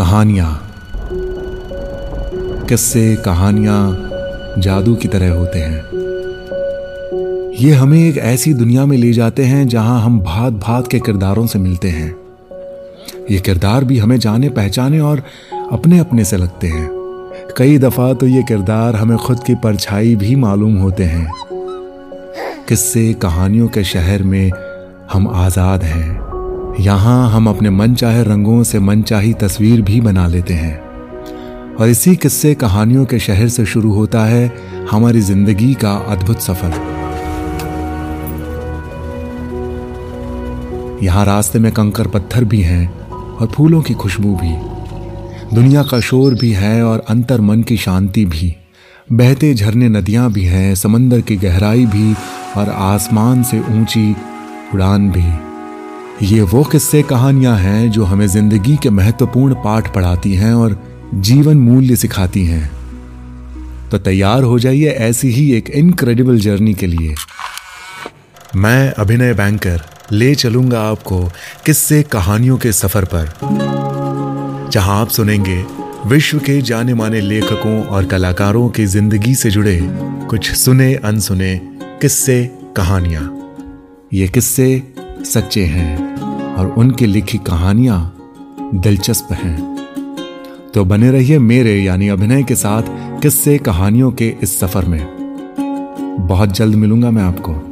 कहानियाँ। किस्से, कहानियाँ जादू की तरह होते हैं। ये हमें एक ऐसी दुनिया में ले जाते हैं जहाँ हम भात भात के किरदारों से मिलते हैं। ये किरदार भी हमें जाने, पहचाने और अपने अपने से लगते हैं। कई दफ़ा तो ये किरदार हमें खुद की परछाई भी मालूम होते हैं। किस्से, कहानियों के शहर में हम आज़ाद हैं। यहाँ हम अपने मन चाहे रंगों से मन चाही तस्वीर भी बना लेते हैं। और इसी किस्से कहानियों के शहर से शुरू होता है हमारी ज़िंदगी का अद्भुत सफ़र। यहाँ रास्ते में कंकर पत्थर भी हैं और फूलों की खुशबू भी। दुनिया का शोर भी है और अंतर मन की शांति भी। बहते झरने नदियाँ भी हैं, समंदर की गहराई भी और आसमान से ऊँची उड़ान भी। ये वो किस्से कहानियाँ हैं जो हमें ज़िंदगी के महत्वपूर्ण पाठ पढ़ाती हैं और जीवन मूल्य सिखाती हैं। तो तैयार हो जाइए ऐसी ही एक इनक्रेडिबल जर्नी के लिए। मैं अभिनय बैंकर ले चलूँगा आपको किस्से कहानियों के सफ़र पर। जहाँ आप सुनेंगे विश्व के जाने माने लेखकों और कलाकारों की ज़िंदगी से जुड़े कुछ सुने अनसुने किस्से कहानियाँ। ये किस्से सच्चे हैं और उनकी लिखी कहानियाँ दिलचस्प हैं। तो बने रहिए मेरे यानी अभिनय के साथ किस्से कहानियों के इस सफ़र में। बहुत जल्द मिलूँगा मैं आपको।